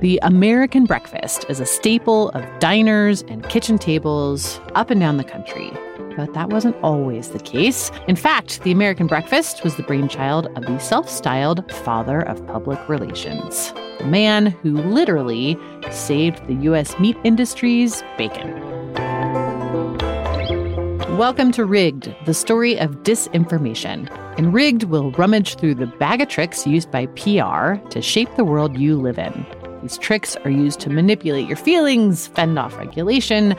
The American breakfast is a staple of diners and kitchen tables up and down the country. But that wasn't always the case. In fact, the American breakfast was the brainchild of the self styled father of public relations, the man who literally saved the U.S. meat industry's bacon. Welcome to Rigged, the story of disinformation. In Rigged, we'll rummage through the bag of tricks used by PR to shape the world you live in. These tricks are used to manipulate your feelings, fend off regulation,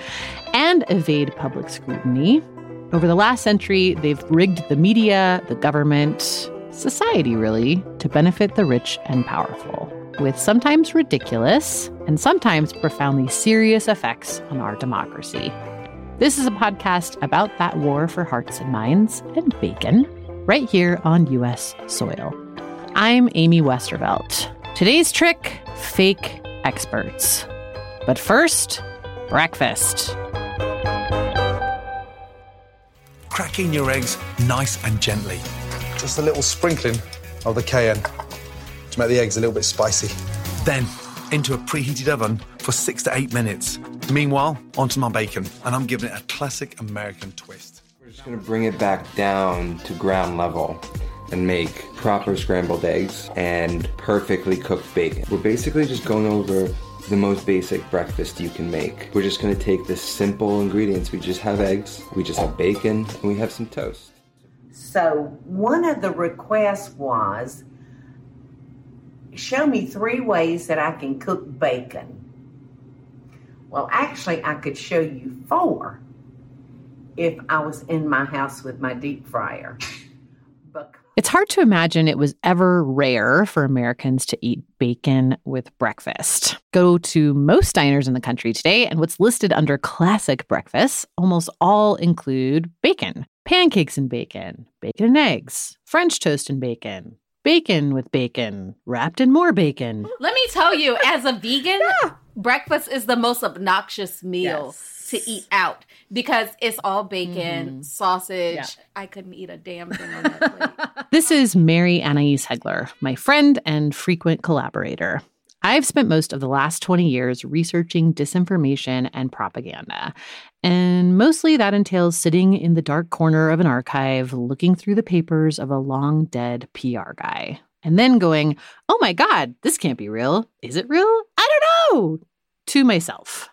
and evade public scrutiny. Over the last century, they've rigged the media, the government, society really, to benefit the rich and powerful, with sometimes ridiculous and sometimes profoundly serious effects on our democracy. This is a podcast about that war for hearts and minds and bacon, right here on U.S. soil. I'm Amy Westervelt. Today's trick fake experts. But first, breakfast. Cracking your eggs nice and gently. Just a little sprinkling of the cayenne to make the eggs a little bit spicy. Then into a preheated oven for six to eight minutes. Meanwhile, onto my bacon, and I'm giving it a classic American twist. We're just gonna bring it back down to ground level and make proper scrambled eggs and perfectly cooked bacon. We're basically just going over the most basic breakfast you can make. We're just gonna take the simple ingredients. We just have eggs, we just have bacon, and we have some toast. So, one of the requests was show me three ways that I can cook bacon. Well, actually, I could show you four if I was in my house with my deep fryer. But It's hard to imagine it was ever rare for Americans to eat bacon with breakfast. Go to most diners in the country today, and what's listed under classic breakfasts almost all include bacon. Pancakes and bacon, bacon and eggs, French toast and bacon, bacon with bacon, wrapped in more bacon. Let me tell you, as a vegan, breakfast is the most obnoxious meal to eat out because it's all bacon, mm-hmm. sausage. I couldn't eat a damn thing on that plate. This is Mary Annaïse Heglar, my friend and frequent collaborator. I've spent most of the last 20 years researching disinformation and propaganda. And mostly that entails sitting in the dark corner of an archive, looking through the papers of a long dead PR guy, and then going, oh my God, this can't be real. Is it real? I don't know. To myself.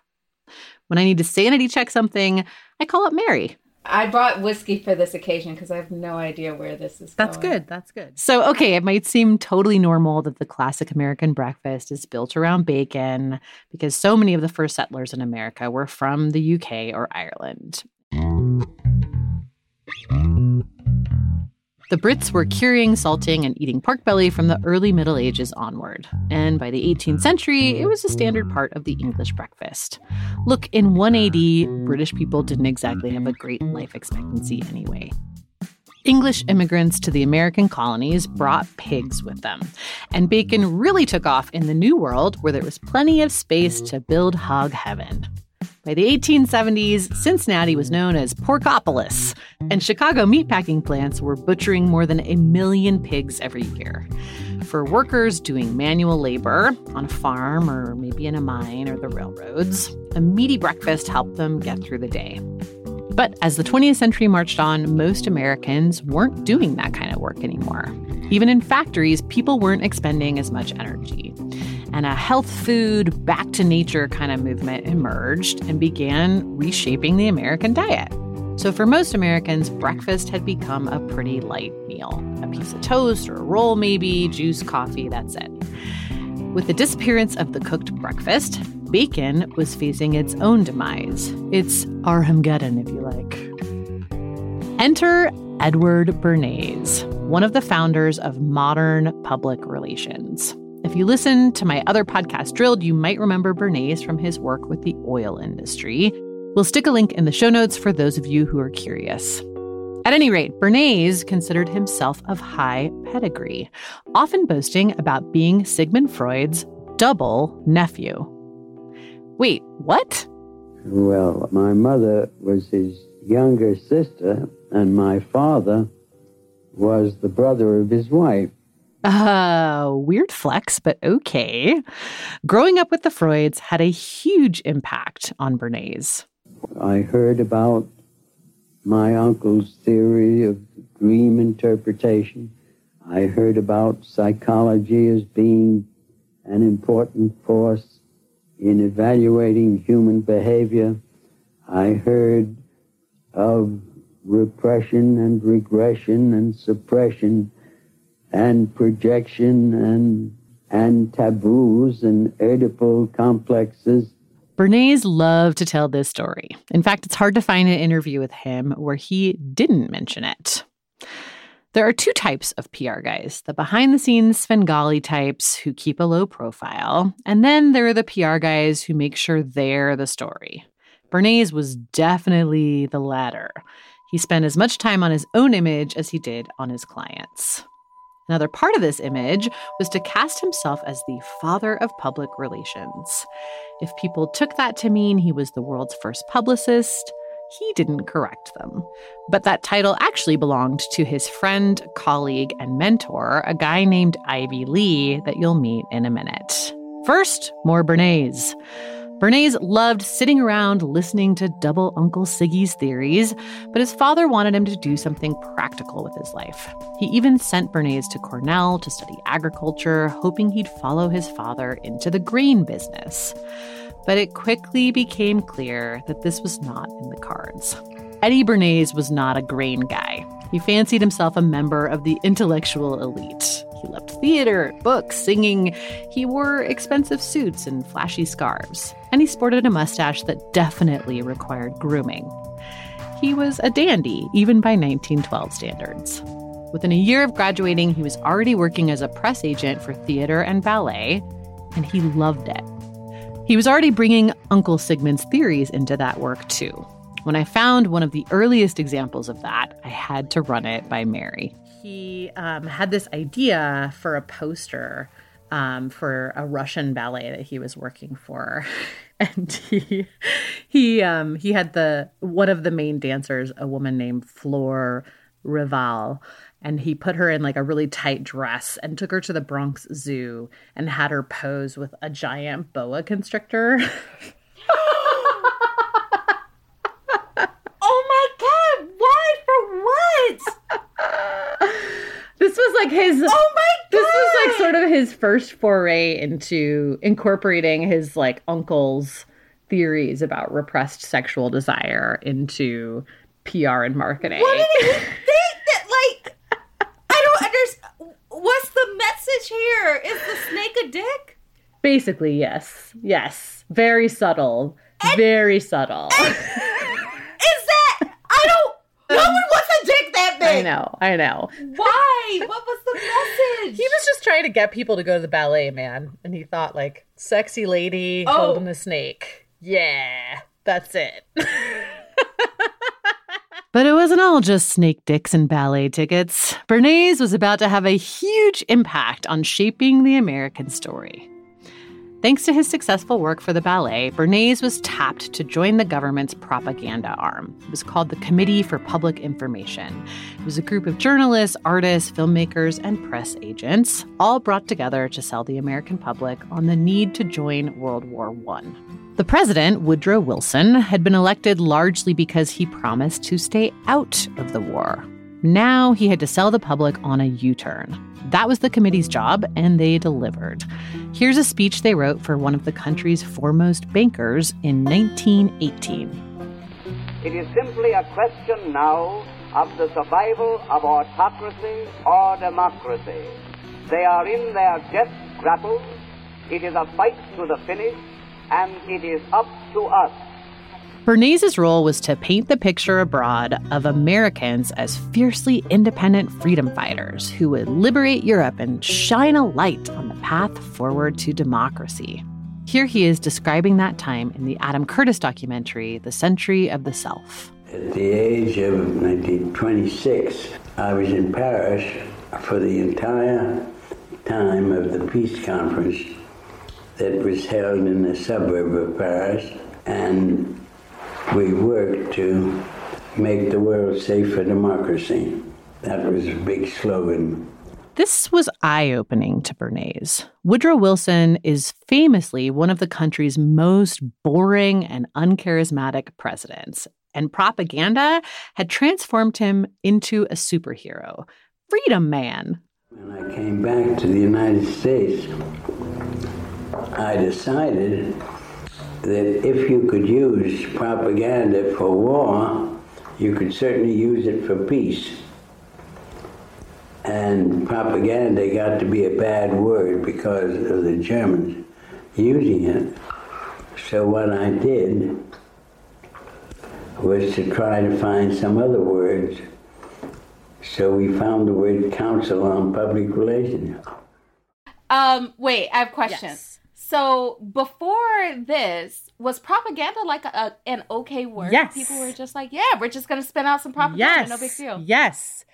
When I need to sanity check something, I call up Mary. I brought whiskey for this occasion because I have no idea where this is That's going. good. That's good. So, okay, it might seem totally normal that the classic American breakfast is built around bacon because so many of the first settlers in America were from the UK or Ireland. The Brits were curing, salting, and eating pork belly from the early Middle Ages onward. And by the 18th century, it was a standard part of the English breakfast. Look, in 180, British people didn't exactly have a great life expectancy anyway. English immigrants to the American colonies brought pigs with them. And bacon really took off in the New World, where there was plenty of space to build hog heaven. By the 1870s, Cincinnati was known as Porkopolis, and Chicago meatpacking plants were butchering more than a million pigs every year. For workers doing manual labor on a farm or maybe in a mine or the railroads, a meaty breakfast helped them get through the day. But as the 20th century marched on, most Americans weren't doing that kind of work anymore. Even in factories, people weren't expending as much energy. And a health food, back to nature kind of movement emerged and began reshaping the American diet. So, for most Americans, breakfast had become a pretty light meal a piece of toast or a roll, maybe, juice, coffee, that's it. With the disappearance of the cooked breakfast, bacon was facing its own demise. It's Armageddon, if you like. Enter Edward Bernays, one of the founders of modern public relations. If you listen to my other podcast, Drilled, you might remember Bernays from his work with the oil industry. We'll stick a link in the show notes for those of you who are curious. At any rate, Bernays considered himself of high pedigree, often boasting about being Sigmund Freud's double nephew. Wait, what? Well, my mother was his younger sister, and my father was the brother of his wife. Uh, weird flex, but okay. Growing up with the Freuds had a huge impact on Bernays. I heard about my uncle's theory of dream interpretation. I heard about psychology as being an important force in evaluating human behavior. I heard of repression and regression and suppression and projection and and taboos and Oedipal complexes Bernays loved to tell this story. In fact, it's hard to find an interview with him where he didn't mention it. There are two types of PR guys the behind the scenes Svengali types who keep a low profile, and then there are the PR guys who make sure they're the story. Bernays was definitely the latter. He spent as much time on his own image as he did on his clients. Another part of this image was to cast himself as the father of public relations. If people took that to mean he was the world's first publicist, he didn't correct them. But that title actually belonged to his friend, colleague, and mentor, a guy named Ivy Lee that you'll meet in a minute. First, more Bernays. Bernays loved sitting around listening to double Uncle Siggy's theories, but his father wanted him to do something practical with his life. He even sent Bernays to Cornell to study agriculture, hoping he'd follow his father into the grain business. But it quickly became clear that this was not in the cards. Eddie Bernays was not a grain guy. He fancied himself a member of the intellectual elite. He loved theater, books, singing. He wore expensive suits and flashy scarves. And he sported a mustache that definitely required grooming. He was a dandy, even by 1912 standards. Within a year of graduating, he was already working as a press agent for theater and ballet, and he loved it. He was already bringing Uncle Sigmund's theories into that work, too. When I found one of the earliest examples of that, I had to run it by Mary he um, had this idea for a poster um, for a Russian ballet that he was working for, and he he um, he had the one of the main dancers, a woman named Flore Revalles, and he put her in like a really tight dress and took her to the Bronx Zoo and had her pose with a giant boa constrictor. this was like his oh my God. this was like sort of his first foray into incorporating his like uncle's theories about repressed sexual desire into PR and marketing. What did he think that like I don't understand what's the message here? Is the snake a dick? Basically, yes. Yes. Very subtle. And, very subtle. And, is that I don't no one wants a dick that big. I know. I know. Why? What was the message? He was just trying to get people to go to the ballet, man. And he thought, like, sexy lady oh. holding a snake. Yeah, that's it. But it wasn't all just snake dicks and ballet tickets. Bernays was about to have a huge impact on shaping the American story. Thanks to his successful work for the ballet, Bernays was tapped to join the government's propaganda arm. It was called the Committee for Public Information. It was a group of journalists, artists, filmmakers, and press agents, all brought together to sell the American public on the need to join World War I. The president, Woodrow Wilson, had been elected largely because he promised to stay out of the war. Now he had to sell the public on a U turn. That was the committee's job, and they delivered. Here's a speech they wrote for one of the country's foremost bankers in 1918. It is simply a question now of the survival of autocracy or democracy. They are in their death grapple. It is a fight to the finish, and it is up to us Bernays' role was to paint the picture abroad of Americans as fiercely independent freedom fighters who would liberate Europe and shine a light on the path forward to democracy. Here he is describing that time in the Adam Curtis documentary, The Century of the Self. At the age of 1926, I was in Paris for the entire time of the peace conference that was held in the suburb of Paris, and we worked to make the world safe for democracy. That was a big slogan. This was eye opening to Bernays. Woodrow Wilson is famously one of the country's most boring and uncharismatic presidents, and propaganda had transformed him into a superhero. Freedom Man. When I came back to the United States, I decided that if you could use propaganda for war, you could certainly use it for peace. And propaganda got to be a bad word because of the Germans using it. So what I did was to try to find some other words. So we found the word Council on Public Relations. Um, wait, I have questions. Yes. So before this, was propaganda like a, a, an okay word? Yes. People were just like, yeah, we're just going to spin out some propaganda. Yes. No big deal. Yes.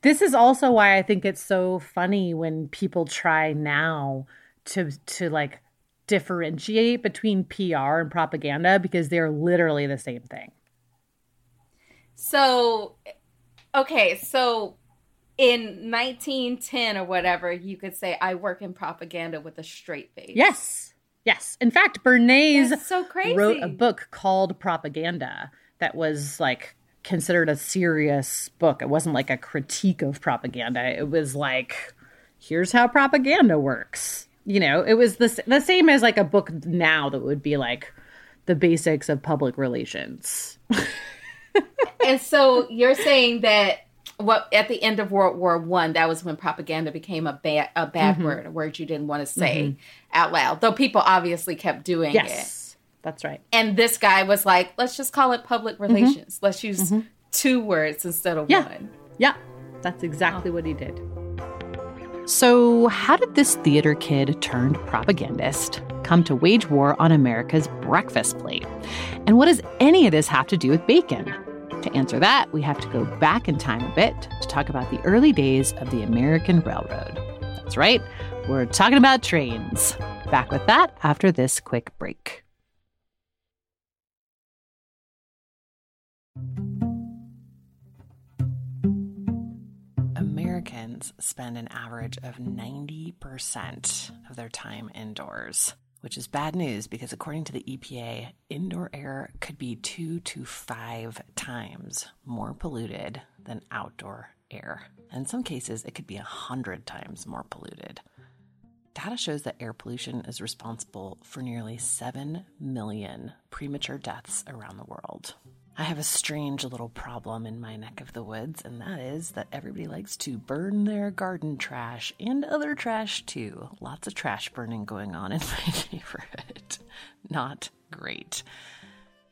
This is also why I think it's so funny when people try now to to like differentiate between PR and propaganda because they're literally the same thing. So, okay, so in 1910 or whatever, you could say, I work in propaganda with a straight face. Yes. Yes. In fact, Bernays so crazy. wrote a book called Propaganda that was like considered a serious book. It wasn't like a critique of propaganda. It was like, here's how propaganda works. You know, it was the, the same as like a book now that would be like the basics of public relations. and so you're saying that what at the end of World War One, that was when propaganda became a bad a bad mm-hmm. word, a word you didn't want to say mm-hmm. out loud. Though people obviously kept doing it. yes, it. That's right. And this guy was like, let's just call it public mm-hmm. relations. Mm-hmm. Let's use mm-hmm. two words instead of yeah. one. Yeah. That's exactly oh. what he did. So, how did this theater kid turned propagandist come to wage war on America's breakfast plate? And what does any of this have to do with bacon? To answer that, we have to go back in time a bit to talk about the early days of the American Railroad. That's right, we're talking about trains. Back with that after this quick break. Americans spend an average of 90% of their time indoors which is bad news because according to the EPA, indoor air could be two to five times more polluted than outdoor air. In some cases, it could be a hundred times more polluted. Data shows that air pollution is responsible for nearly 7 million premature deaths around the world. I have a strange little problem in my neck of the woods, and that is that everybody likes to burn their garden trash and other trash too. Lots of trash burning going on in my neighborhood. Not great.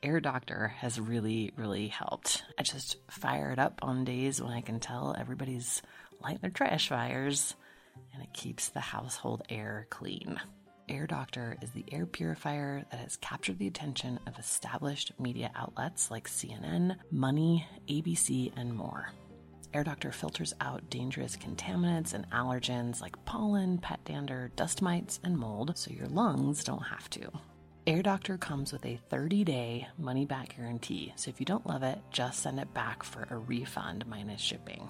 Air Doctor has really, really helped. I just fire it up on days when I can tell everybody's lighting their trash fires, and it keeps the household air clean. Air Doctor is the air purifier that has captured the attention of established media outlets like CNN, Money, ABC, and more. Air Doctor filters out dangerous contaminants and allergens like pollen, pet dander, dust mites, and mold so your lungs don't have to. Air Doctor comes with a 30 day money back guarantee, so if you don't love it, just send it back for a refund minus shipping.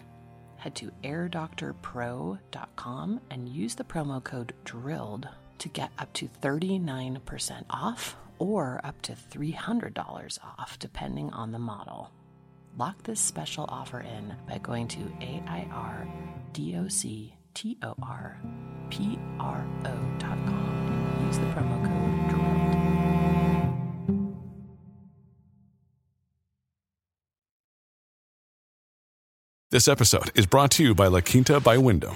Head to airdoctorpro.com and use the promo code DRILLED to get up to 39% off or up to $300 off, depending on the model. Lock this special offer in by going to AIRDOCTORPRO.com and use the promo code DRILLED. This episode is brought to you by La Quinta by Wyndham.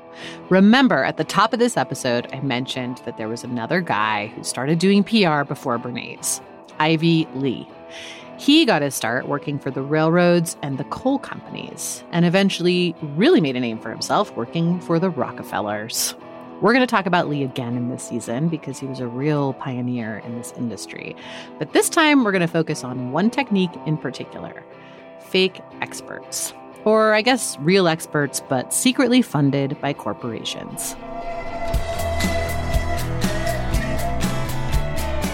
remember at the top of this episode, I mentioned that there was another guy who started doing PR before Bernays, Ivy Lee. He got his start working for the railroads and the coal companies, and eventually really made a name for himself working for the Rockefellers. We're going to talk about Lee again in this season because he was a real pioneer in this industry. But this time, we're going to focus on one technique in particular fake experts. Or, I guess, real experts, but secretly funded by corporations.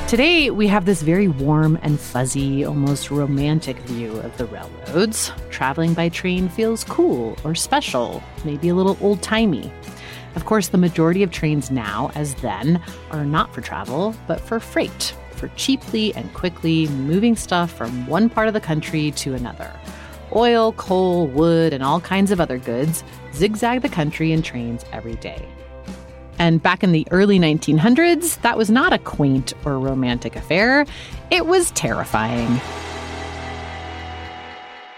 Today, we have this very warm and fuzzy, almost romantic view of the railroads. Traveling by train feels cool or special, maybe a little old timey. Of course, the majority of trains now, as then, are not for travel, but for freight, for cheaply and quickly moving stuff from one part of the country to another. Oil, coal, wood, and all kinds of other goods zigzag the country in trains every day. And back in the early 1900s, that was not a quaint or romantic affair, it was terrifying.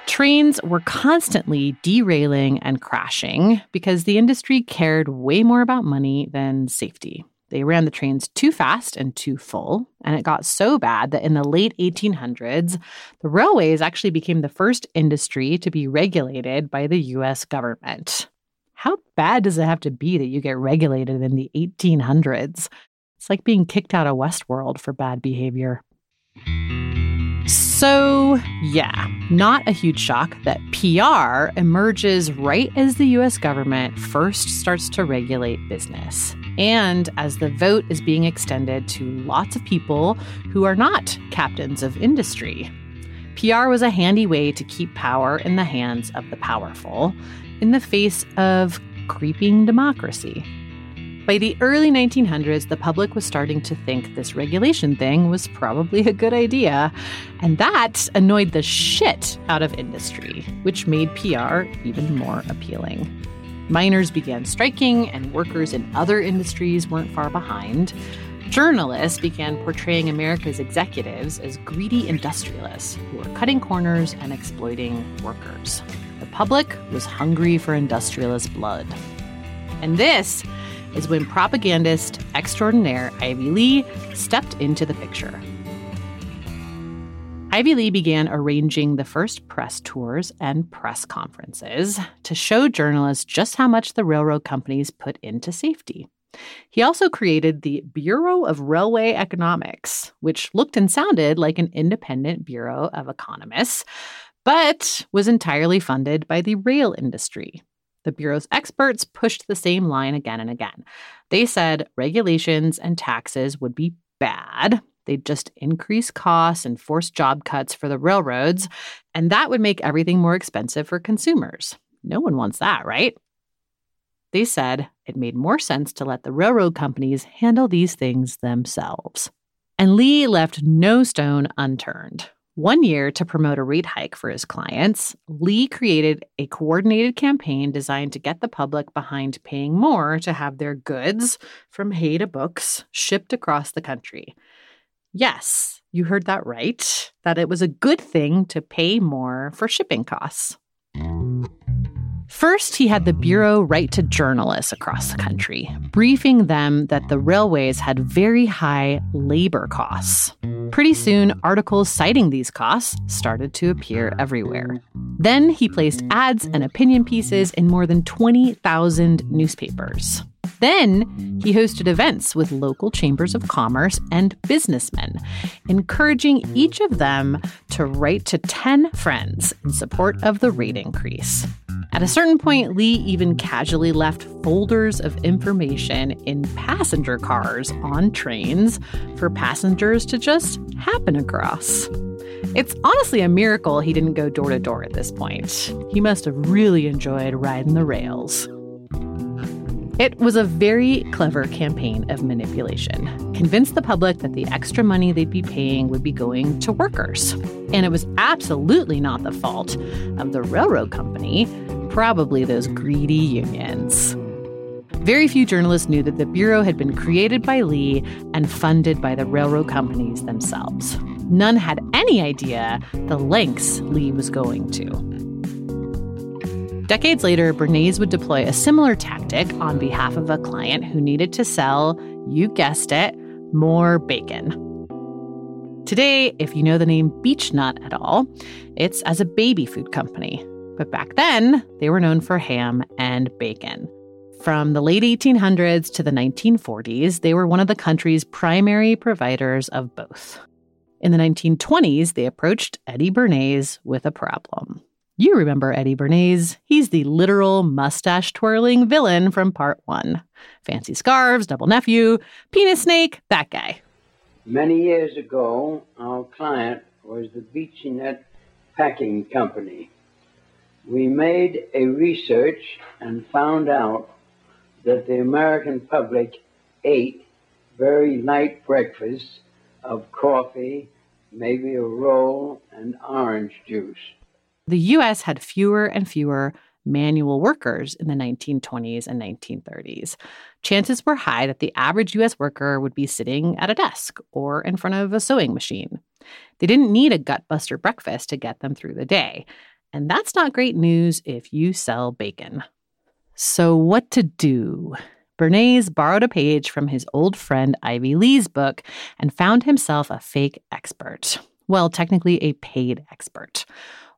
Trains were constantly derailing and crashing because the industry cared way more about money than safety. They ran the trains too fast and too full, and it got so bad that in the late 1800s, the railways actually became the first industry to be regulated by the US government. How bad does it have to be that you get regulated in the 1800s? It's like being kicked out of Westworld for bad behavior. So, yeah, not a huge shock that PR emerges right as the US government first starts to regulate business. And as the vote is being extended to lots of people who are not captains of industry. PR was a handy way to keep power in the hands of the powerful in the face of creeping democracy. By the early 1900s, the public was starting to think this regulation thing was probably a good idea, and that annoyed the shit out of industry, which made PR even more appealing. Miners began striking, and workers in other industries weren't far behind. Journalists began portraying America's executives as greedy industrialists who were cutting corners and exploiting workers. The public was hungry for industrialist blood. And this is when propagandist extraordinaire Ivy Lee stepped into the picture. Ivy Lee began arranging the first press tours and press conferences to show journalists just how much the railroad companies put into safety. He also created the Bureau of Railway Economics, which looked and sounded like an independent bureau of economists, but was entirely funded by the rail industry. The Bureau's experts pushed the same line again and again. They said regulations and taxes would be bad. They'd just increase costs and force job cuts for the railroads, and that would make everything more expensive for consumers. No one wants that, right? They said it made more sense to let the railroad companies handle these things themselves. And Lee left no stone unturned. One year, to promote a rate hike for his clients, Lee created a coordinated campaign designed to get the public behind paying more to have their goods, from hay to books, shipped across the country. Yes, you heard that right, that it was a good thing to pay more for shipping costs. First, he had the Bureau write to journalists across the country, briefing them that the railways had very high labor costs. Pretty soon, articles citing these costs started to appear everywhere. Then he placed ads and opinion pieces in more than 20,000 newspapers. Then he hosted events with local chambers of commerce and businessmen, encouraging each of them to write to 10 friends in support of the rate increase. At a certain point, Lee even casually left folders of information in passenger cars on trains for passengers to just happen across. It's honestly a miracle he didn't go door to door at this point. He must have really enjoyed riding the rails. It was a very clever campaign of manipulation. Convince the public that the extra money they'd be paying would be going to workers. And it was absolutely not the fault of the railroad company, probably those greedy unions. Very few journalists knew that the Bureau had been created by Lee and funded by the railroad companies themselves. None had any idea the lengths Lee was going to. Decades later, Bernays would deploy a similar tactic on behalf of a client who needed to sell, you guessed it, more bacon. Today, if you know the name Beech-Nut at all, it's as a baby food company. But back then, they were known for ham and bacon. From the late 1800s to the 1940s, they were one of the country's primary providers of both. In the 1920s, they approached Eddie Bernays with a problem. You remember Eddie Bernays. He's the literal mustache twirling villain from part one. Fancy scarves, double nephew, penis snake, that guy. Many years ago, our client was the Beech-Nut Packing Company. We made a research and found out that the American public ate very light breakfasts of coffee, maybe a roll, and orange juice the US had fewer and fewer manual workers in the 1920s and 1930s. Chances were high that the average US worker would be sitting at a desk or in front of a sewing machine. They didn't need a gutbuster breakfast to get them through the day. And that's not great news if you sell bacon. So, what to do? Bernays borrowed a page from his old friend Ivy Lee's book and found himself a fake expert. Well, technically, a paid expert.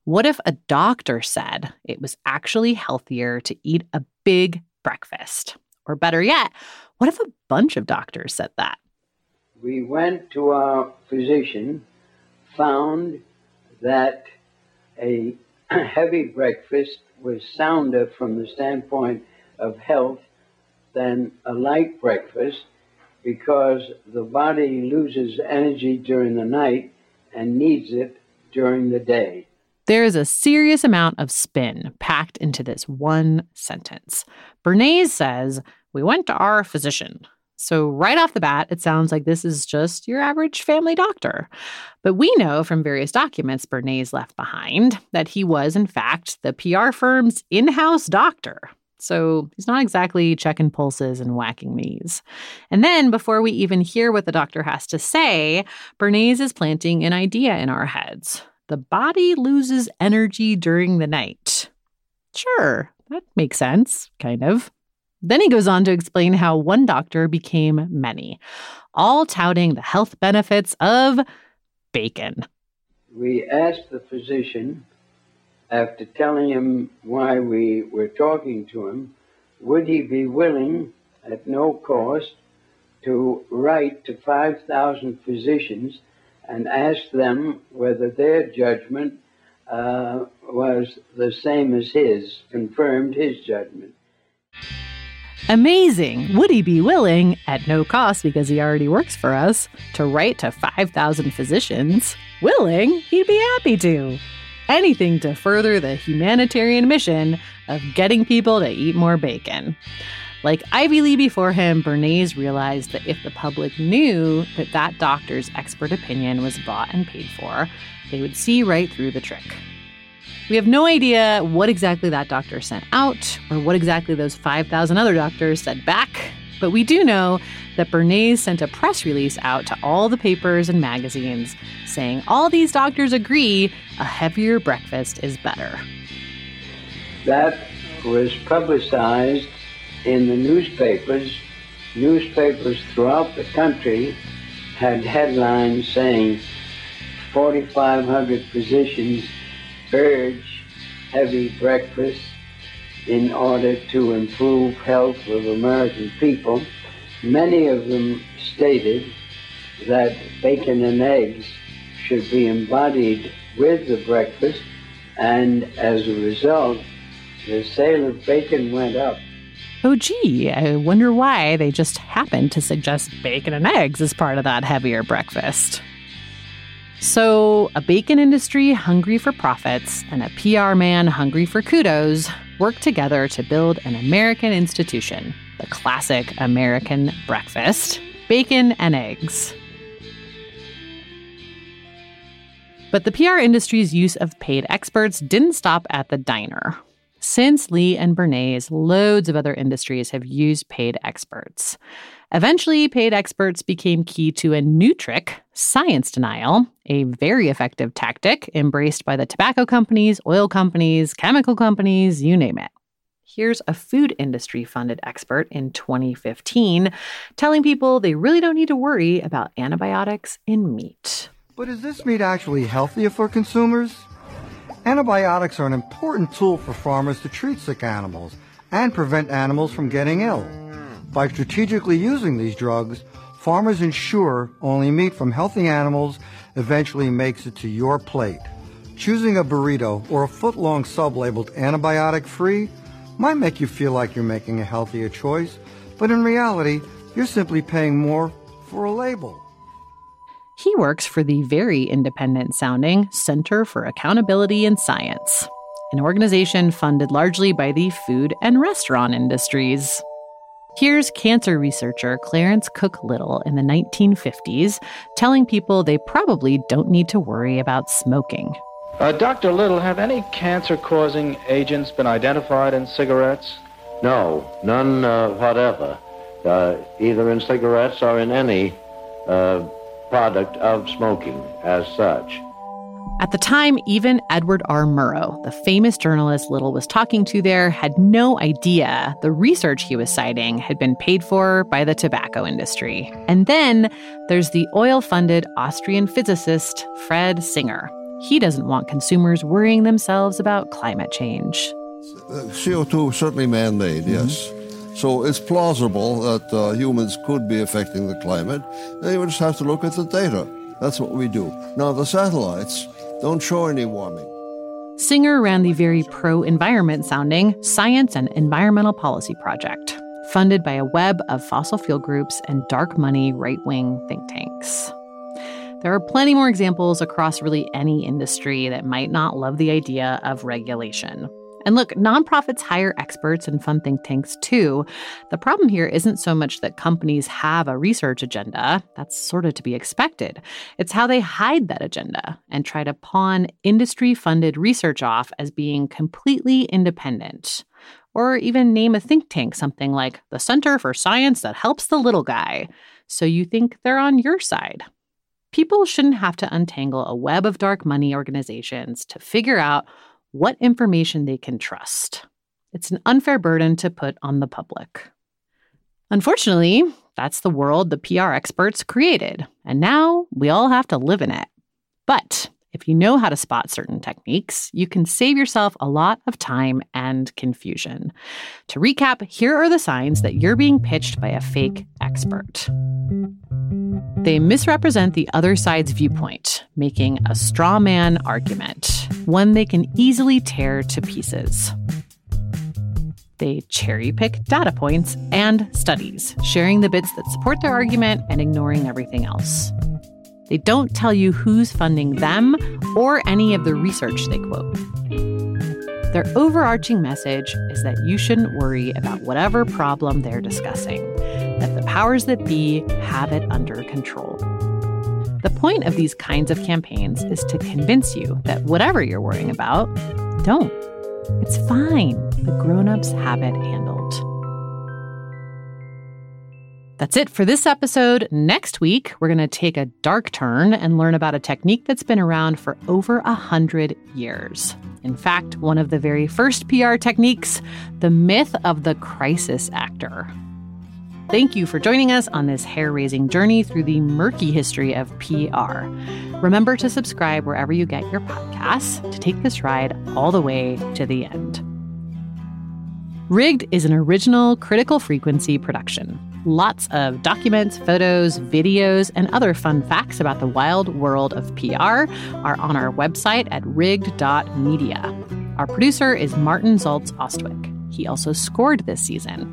What if a doctor said it was actually healthier to eat a big breakfast? Or better yet, what if a bunch of doctors said that? We went to our physician, found that a heavy breakfast was sounder from the standpoint of health than a light breakfast because the body loses energy during the night and needs it during the day. There is a serious amount of spin packed into this one sentence. Bernays says, We went to our physician. So, right off the bat, it sounds like this is just your average family doctor. But we know from various documents Bernays left behind that he was, in fact, the PR firm's in house doctor. So he's not exactly checking pulses and whacking knees. And then, before we even hear what the doctor has to say, Bernays is planting an idea in our heads the body loses energy during the night. Sure, that makes sense, kind of. Then he goes on to explain how one doctor became many, all touting the health benefits of bacon. We asked the physician, after telling him why we were talking to him, would he be willing, at no cost, to write to 5,000 physicians and asked them whether their judgment uh, was the same as his, confirmed his judgment. Amazing! Would he be willing, at no cost because he already works for us, to write to 5,000 physicians? Willing? He'd be happy to. Anything to further the humanitarian mission of getting people to eat more bacon. Like Ivy Lee before him, Bernays realized that if the public knew that that doctor's expert opinion was bought and paid for, they would see right through the trick. We have no idea what exactly that doctor sent out or what exactly those 5,000 other doctors said back, but we do know that Bernays sent a press release out to all the papers and magazines saying all these doctors agree a heavier breakfast is better. That was publicized in the newspapers, newspapers throughout the country had headlines saying 4,500 physicians urge heavy breakfast in order to improve health of American people. Many of them stated that bacon and eggs should be embodied with the breakfast, and as a result, the sale of bacon went up oh, gee, I wonder why they just happened to suggest bacon and eggs as part of that heavier breakfast. So, a bacon industry hungry for profits and a PR man hungry for kudos worked together to build an American institution, the classic American breakfast bacon and eggs. But the PR industry's use of paid experts didn't stop at the diner. Since Lee and Bernays, loads of other industries have used paid experts. Eventually, paid experts became key to a new trick science denial, a very effective tactic embraced by the tobacco companies, oil companies, chemical companies, you name it. Here's a food industry funded expert in 2015 telling people they really don't need to worry about antibiotics in meat. But is this meat actually healthier for consumers? Antibiotics are an important tool for farmers to treat sick animals and prevent animals from getting ill. By strategically using these drugs, farmers ensure only meat from healthy animals eventually makes it to your plate. Choosing a burrito or a foot long sub labeled antibiotic free might make you feel like you're making a healthier choice, but in reality, you're simply paying more for a label. He works for the very independent sounding Center for Accountability in Science, an organization funded largely by the food and restaurant industries. Here's cancer researcher Clarence Cook Little in the 1950s telling people they probably don't need to worry about smoking. Uh, Dr. Little, have any cancer causing agents been identified in cigarettes? No, none uh, whatever, uh, either in cigarettes or in any uh, product of smoking as such. At the time, even Edward R. Murrow, the famous journalist Little was talking to there, had no idea the research he was citing had been paid for by the tobacco industry. And then there's the oil funded Austrian physicist Fred Singer. He doesn't want consumers worrying themselves about climate change. CO2 certainly man made, mm-hmm. So it's plausible that uh, humans could be affecting the climate. They would just have to look at the data. That's what we do. Now, the satellites don't show any warming. Singer ran the very pro environment sounding Science and Environmental Policy Project, funded by a web of fossil fuel groups and dark money right wing think tanks. There are plenty more examples across really any industry that might not love the idea of regulation. And look, nonprofits hire experts and fund think tanks too. The problem here isn't so much that companies have a research agenda, that's sort of to be expected. It's how they hide that agenda and try to pawn industry funded research off as being completely independent. Or even name a think tank something like the Center for Science That Helps the Little Guy, so you think they're on your side. People shouldn't have to untangle a web of dark money organizations to figure out what information they can trust. It's an unfair burden to put on the public. Unfortunately, that's the world the PR experts created, and now we all have to live in it. But if you know how to spot certain techniques, you can save yourself a lot of time and confusion. To recap, here are the signs that you're being pitched by a fake expert. They misrepresent the other side's viewpoint, making a straw man argument, one they can easily tear to pieces. They cherry pick data points and studies, sharing the bits that support their argument and ignoring everything else. They don't tell you who's funding them or any of the research they quote. Their overarching message is that you shouldn't worry about whatever problem they're discussing, that the powers that be have it under control. The point of these kinds of campaigns is to convince you that whatever you're worrying about, don't. It's fine. The grown-ups have it handled. That's it for this episode. Next week, we're going to take a dark turn and learn about a technique that's been around for over a hundred years. In fact, one of the very first PR techniques, the myth of the crisis actor. Thank you for joining us on this hair raising journey through the murky history of PR. Remember to subscribe wherever you get your podcasts to take this ride all the way to the end. Rigged is an original critical frequency production. Lots of documents, photos, videos, and other fun facts about the wild world of PR are on our website at rigged.media. Our producer is Martin Zaltz Austwick. He also scored this season.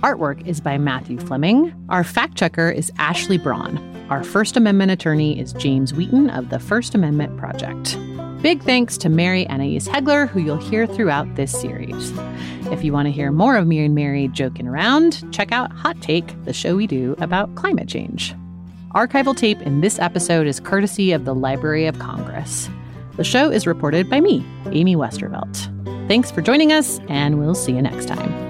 Artwork is by Matthew Fleming. Our fact checker is Ashley Braun. Our First Amendment attorney is James Wheaton of the First Amendment Project. big thanks to Mary Annaïse Heglar, who you'll hear throughout this series. If you want to hear more of me and Mary joking around, check out Hot Take, the show we do about climate change. Archival tape in this episode is courtesy of the Library of Congress. The show is reported by me, Amy Westervelt. Thanks for joining us, and we'll see you next time.